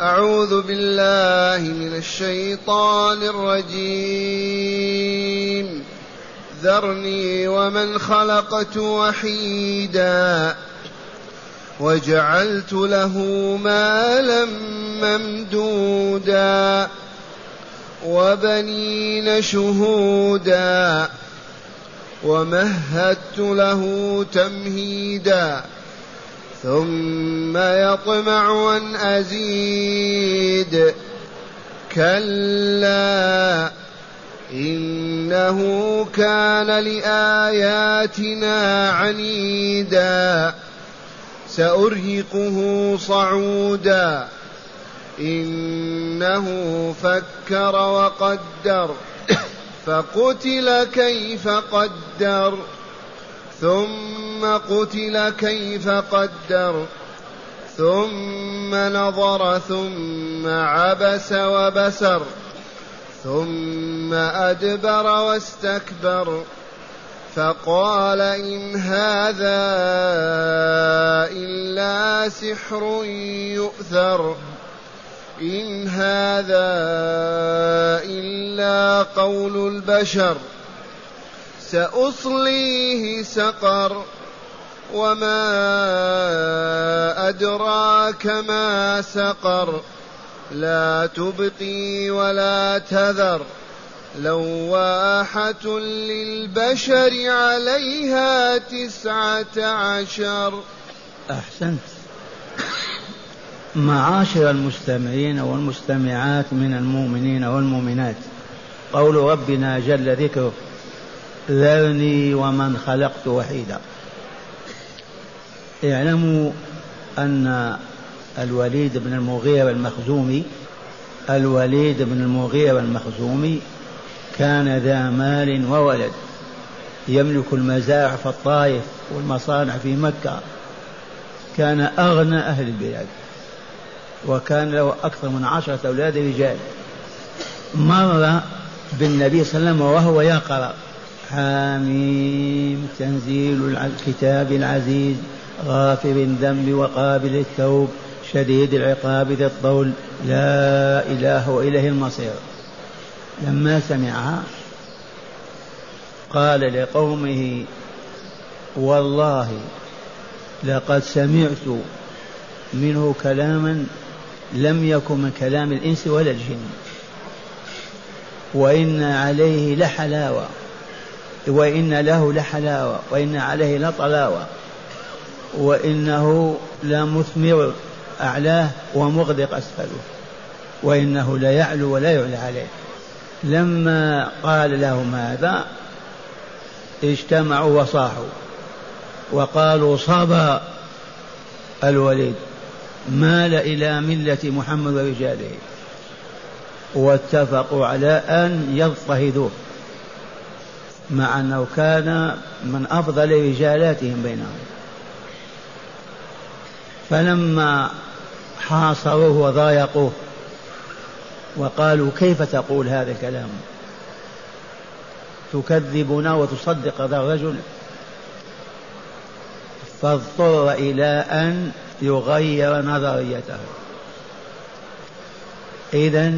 أعوذ بالله من الشيطان الرجيم. ذرني ومن خلقت وحيدا وجعلت له مالا ممدودا وبنين شهودا ومهدت له تمهيدا ثم يطمع أن أزيد. كلا إنه كان لآياتنا عنيدا. سأرهقه صعودا. إنه فكر وقدر. فقتل كيف قدر. ثم قتل كيف قدر ثم نظر ثم عبس وبسر ثم أدبر واستكبر. فقال إن هذا إلا سحر يؤثر إن هذا إلا قول البشر. سأصليه سقر وما أدراك ما سقر لا تبقي ولا تذر لواحة للبشر عليها تسعة عشر أحسنت. معاشر المستمعين والمستمعات من المؤمنين والمؤمنات. قول ربنا جل ذكره. ذرني ومن خلقت وحيدا. اعلموا أن الوليد بن المغيرة المخزومي الوليد بن المغيرة المخزومي كان ذا مال وولد. يملك المزارع في الطائف والمصانع في مكة. كان أغنى أهل البلاد. وكان له أكثر من عشرة أولاد رجال. مر بالنبي صلى الله عليه وسلم وهو يقرأ. حاميم تنزيل الكتاب العزيز غافر الذنب وقابل التوب شديد العقاب ذي الطول لا إله وإليه المصير. لما سمعها قال لقومه والله لقد سمعت منه كلاما لم يكن من كلام الإنس ولا الجن وإن عليه لحلاوة. وإن له لحلاوة وإن عليه لطلاوة وإنه لمثمر أعلاه ومغدق أسفله وإنه لا يعلو ولا يعلى عليه. لما قال لهم هذا اجتمعوا وصاحوا وقالوا صبا الوليد مال إلى ملة محمد ورجاله واتفقوا على أن يضطهدوه. مع أنه كان من أفضل رجالاتهم بينهم. فلما حاصروه وضايقوه وقالوا كيف تقول هذا الكلام؟ تكذبنا وتصدق هذا الرجل. فاضطر إلى أن يغير نظريته. إذا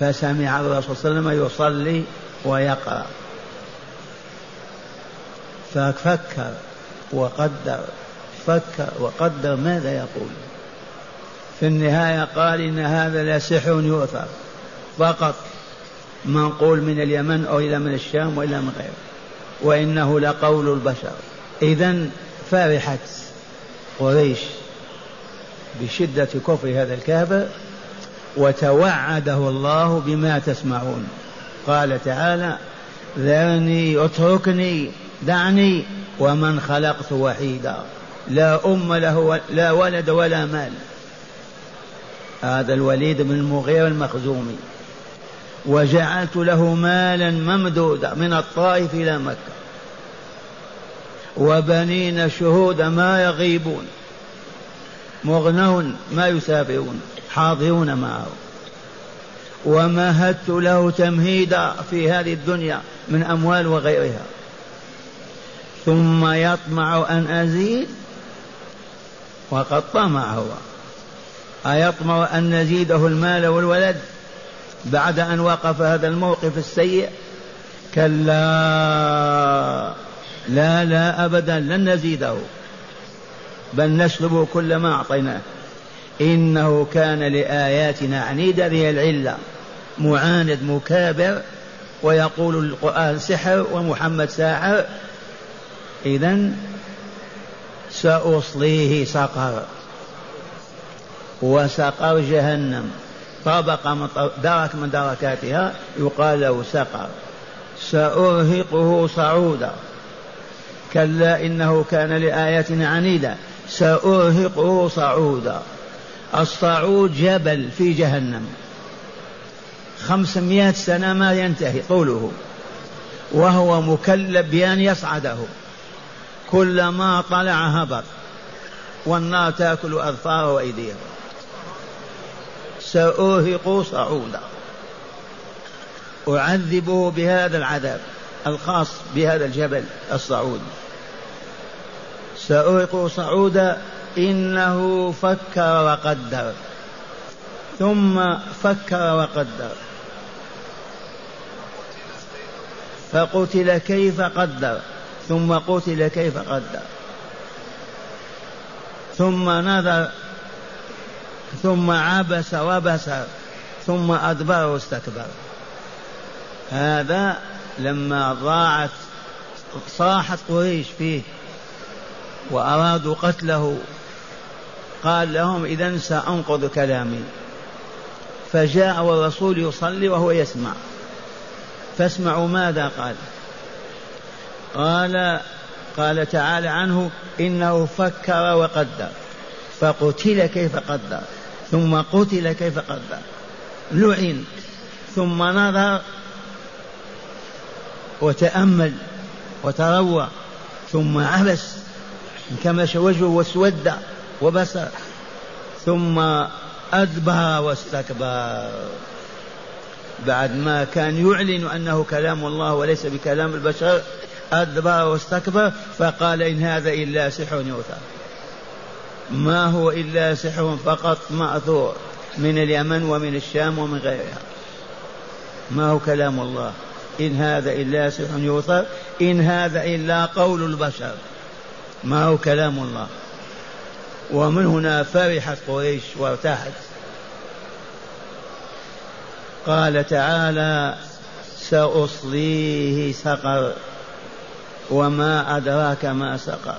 فسمع الرسول صلى الله عليه وسلم يصلي ويقرأ. ففكر وقدر فكر وقدر ماذا يقول؟ في النهاية قال إن هذا لسحر يؤثر. فقط منقول من اليمن أو إلى من الشام وإلى من غيره. وإنه لقول البشر. إذا فرحت قريش بشدة كفر هذا الكافر وتوعده الله بما تسمعون. قال تعالى ذرني أتركني دعني ومن خلقت وحيدا. لا أم له لا ولد ولا مال. هذا الوليد بن المغيرة المخزومي. وجعلت له مالا ممدودا من الطائف إلى مكة. وبنين شهود ما يغيبون. مغنون ما يسافرون حاضرون معه. ومهدت له تمهيدا في هذه الدنيا من أموال وغيرها. ثم يطمع أن أزيد وقد طمع هو. أيطمع أن نزيده المال والولد بعد أن وقف هذا الموقف السيء؟ كلا. لا لا أبدا لن نزيده. بل نسلبه كل ما أعطيناه. إنه كان لآياتنا عنيدا هي العلة. معاند مكابر ويقول القرآن سحر ومحمد ساحر. إذا سأصليه سقر وسقر جهنم. طبق من درك من دركاتها يقال له سقر سأرهقه صعودا. كلا إنه كان لآياتنا عنيدا سأرهقه صعودا. الصعود جبل في جهنم. خمسمائة سنة ما ينتهي طوله وهو مكلب بأن يصعده. كلما طلع هبط والنار تأكل أظفاره وأيديه سأرهق صعودا. أعذبه بهذا العذاب الخاص بهذا الجبل الصعود. سأرهق صعودا إنه فكر وقدر. ثم فكر وقدر. فقتل كيف قدر. ثم قتل كيف قدر. ثم نظر ثم عبس وبسر ثم أدبر واستكبر. هذا لما ضاعت صاحت قريش فيه وأرادوا قتله قال لهم إذا سأنقض كلامي. فجاء والرسول يصلي وهو يسمع. فاسمعوا ماذا قال. قال قال تعالى عنه إنه فكر وقدر فقتل كيف قدر ثم قتل كيف قدر لعن ثم نظر وتأمل وتروى ثم عبس انكمش وجهه واسود وبصر ثم أدبر واستكبر. بعد ما كان يعلن أنه كلام الله وليس بكلام البشر أدبر واستكبر فقال إن هذا إلا سحر يؤثر. ما هو إلا سحر فقط مأثور من اليمن ومن الشام ومن غيرها. ما هو كلام الله؟ إن هذا إلا سحر يؤثر إن هذا إلا قول البشر. ما هو كلام الله؟ ومن هنا فرحت قريش وارتاحت قال تعالى سأصليه سقر. وما أدراك ما سقر.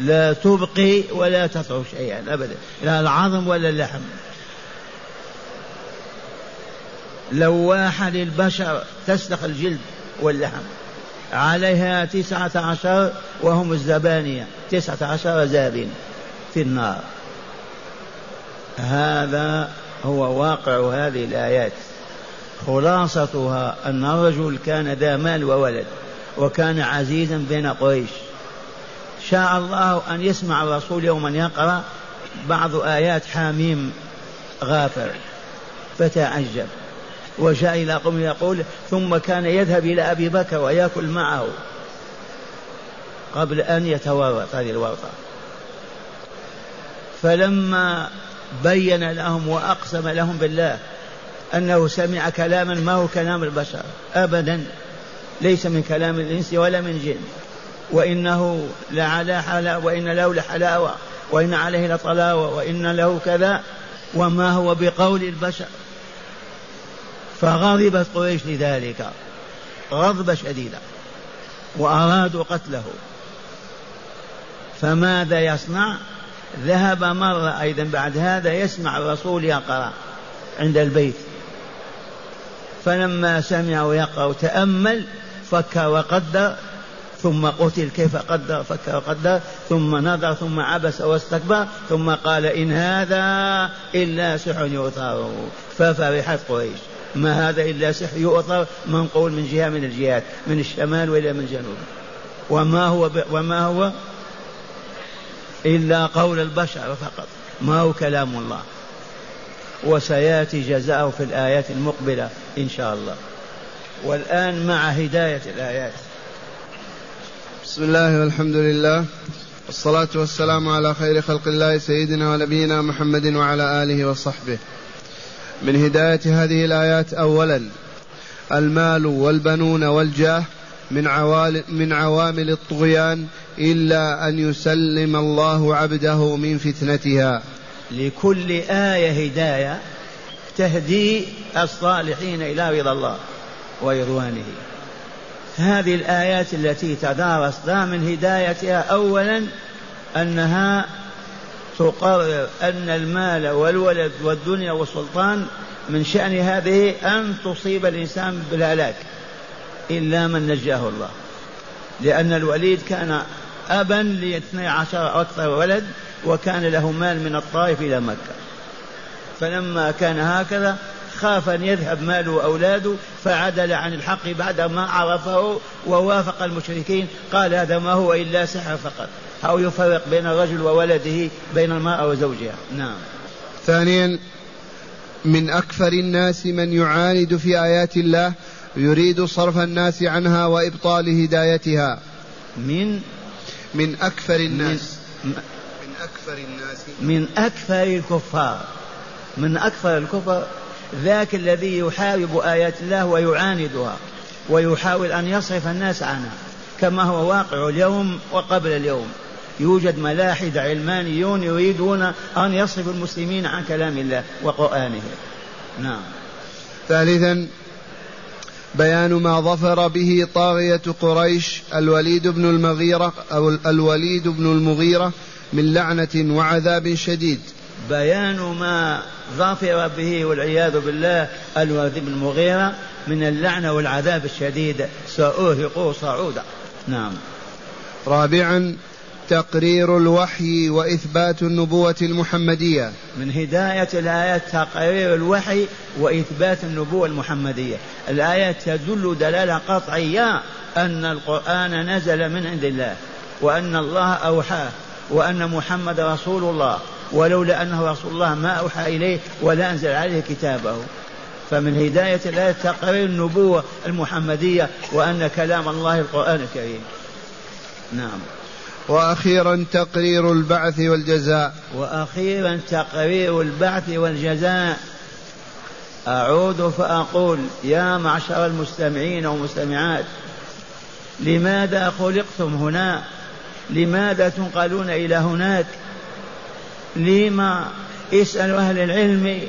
لا تبقي ولا تطعو شيئا أبدا. لا العظم ولا اللحم. لواحة للبشر تسلخ الجلد واللحم. عليها تسعة عشر وهم الزبانية تسعة عشر زابين في النار. هذا هو واقع هذه الآيات. خلاصتها أن الرجل كان ذا مال وولد. وكان عزيزا بين قريش. شاء الله أن يسمع الرسول يوما يقرأ بعض آيات حاميم غافر فتعجب. وجاء إلى قوم يقول ثم كان يذهب إلى أبي بكر ويأكل معه قبل أن يتورط هذه الورطة. فلما بين لهم وأقسم لهم بالله أنه سمع كلاما ما هو كلام البشر أبدا. ليس من كلام الإنس ولا من جن. وإنه لعلى حلاوة وإن له لحلاوة وإن عليه لطلاوة وإن له كذا. وما هو بقول البشر. فغضبت قريش لذلك. غضب شديدا وأرادوا قتله. فماذا يصنع؟ ذهب مرة أيضا بعد هذا يسمع الرسول يقرأ عند البيت. فلما سمع ويقرأ تأمل فكر وقدر ثم قتل كيف قدر فكر وقدر ثم نظر ثم عبس واستكبر ثم قال إن هذا إلا سحر يؤثر. ففرحت قريش. ما هذا إلا سحر يؤثر؟ منقول من جهة من الجهات من الشمال وإلى من الجنوب. وما هو ب... وما هو؟ إلا قول البشر فقط. ما هو كلام الله؟ وسيأتي جزاؤه في الآيات المقبلة إن شاء الله. والآن مع هداية الآيات. بسم الله والحمد لله والصلاة والسلام على خير خلق الله سيدنا ونبينا محمد وعلى آله وصحبه. من هداية هذه الآيات أولا المال والبنون والجاه من عوامل من عوامل الطغيان إلا أن يسلم الله عبده من فتنتها. لكل آية هداية تهدي الصالحين إلى رضا الله. ورضوانه هذه الآيات التي تدارس من هدايتها أولا أنها تقرر أن المال والولد والدنيا والسلطان من شأن هذه أن تصيب الإنسان بالهلاك إلا من نجاه الله. لأن الوليد كان أبا لاثني عشر أكثر ولد وكان له مال من الطائف إلى مكة. فلما كان هكذا خاف أن يذهب ماله وأولاده فعدل عن الحق بعد ما عرفه ووافق المشركين. قال هذا ما هو إلا سحر فقط. أو يفرق بين الرجل وولده بين المرأة وزوجها. نعم. ثانيا من أكثر الناس من يعاند في آيات الله يريد صرف الناس عنها وإبطال هدايتها. من؟ من أكثر الناس. من, من أكثر الناس. من أكثر الكفار. من أكثر الكفر ذاك الذي يحارب آيات الله ويعاندها ويحاول أن يصرف الناس عنها كما هو واقع اليوم وقبل اليوم. يوجد ملاحد علمانيون يريدون أن يصرفوا المسلمين عن كلام الله وقرآنه. نعم. ثالثا بيان ما ظفر به طاغية قريش الوليد بن المغيرة أو الوليد بن المغيرة من لعنة وعذاب شديد. بيان ما ظفر به والعياذ بالله الوليد بن المغيرة من اللعنة والعذاب الشديد. سأرهقه صعودا. نعم. رابعا تقرير الوحي وإثبات النبوة المحمدية. من هداية الايات تقرير الوحي وإثبات النبوة المحمدية. الايات تدل دلالة قطعية أن القرآن نزل من عند الله وأن الله أوحاه وأن محمد رسول الله. ولولا أنه رسول الله ما أوحى إليه ولا أنزل عليه كتابه. فمن هداية الايات تقرير النبوة المحمدية وأن كلام الله القرآن الكريم. نعم. وأخيرا تقرير البعث والجزاء. وأخيرا تقرير البعث والجزاء. أعود فأقول يا معشر المستمعين والمستمعات لماذا خلقتم هنا؟ لماذا تنقلون إلى هناك؟ لما اسالوا أهل العلم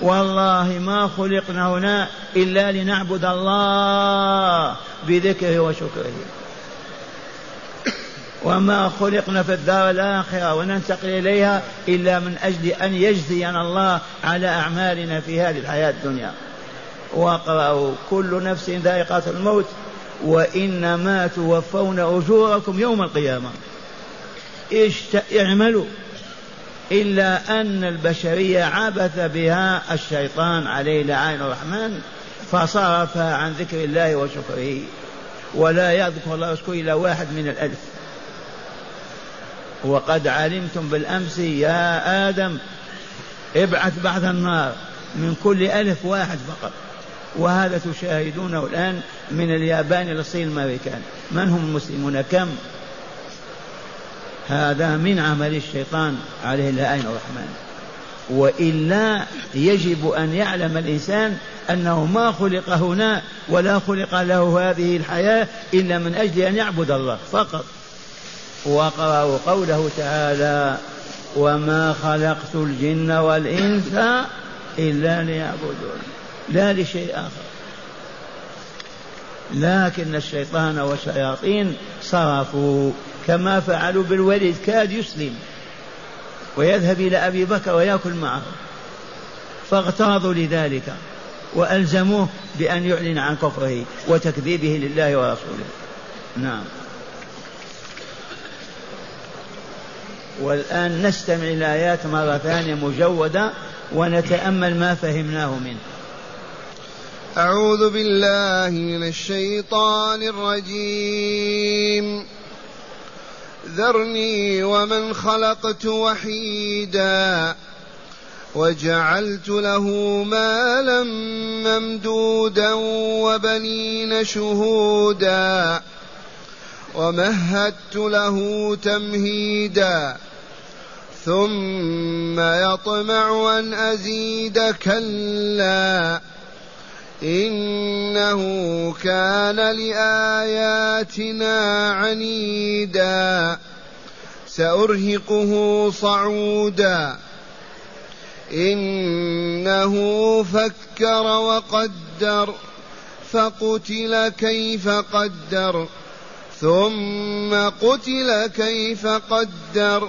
والله ما خلقنا هنا إلا لنعبد الله بذكره وشكره. وما خلقنا في الدار الآخرة وننتقل إليها إلا من أجل أن يجزينا الله على أعمالنا في هذه الحياة الدنيا. واقرأوا كل نفس ذائقة الموت وإنما توفون أجوركم يوم القيامة. اعملوا إلا أن البشرية عبث بها الشيطان عليه لعين الرحمن فصرفها عن ذكر الله وشكره ولا يذكر الله وشكره إلا واحد من الألف. وقد علمتم بالأمس يا آدم ابعث بعد النار من كل ألف واحد فقط. وهذا تشاهدونه الآن من اليابان إلى الصين الأمريكان من هم المسلمون؟ كم؟ هذا من عمل الشيطان عليه اللعين الرحمن وإلا يجب أن يعلم الإنسان أنه ما خلق هنا ولا خلق له هذه الحياة إلا من أجل أن يعبد الله فقط. واقرأوا قوله تعالى وما خلقت الجن والإنس إلا ليعبدون لا لشيء آخر. لكن الشيطان والشياطين صرفوا كما فعلوا بالوليد كاد يسلم ويذهب إلى أبي بكر ويأكل معه. فاغتاظوا لذلك وألزموه بأن يعلن عن كفره وتكذيبه لله ورسوله. نعم. والآن نستمع الآيات مرة ثانية مجودة ونتأمل ما فهمناه منه. أعوذ بالله من الشيطان الرجيم. ذرني ومن خلقت وحيدا وجعلت له مالا ممدودا وبنين شهودا ومهدت له تمهيدا ثم يطمع أن أزيد كلا إنه كان لآياتنا عنيدا. سأرهقه صعودا. إنه فكر وقدر فقتل كيف قدر ثم قتل كيف قدر.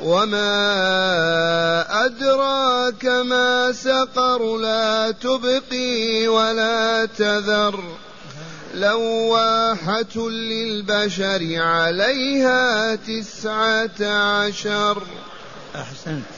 وما أدراك ما سقر لا تبقي ولا تذر لواحة للبشر عليها تسعة عشر أحسنت.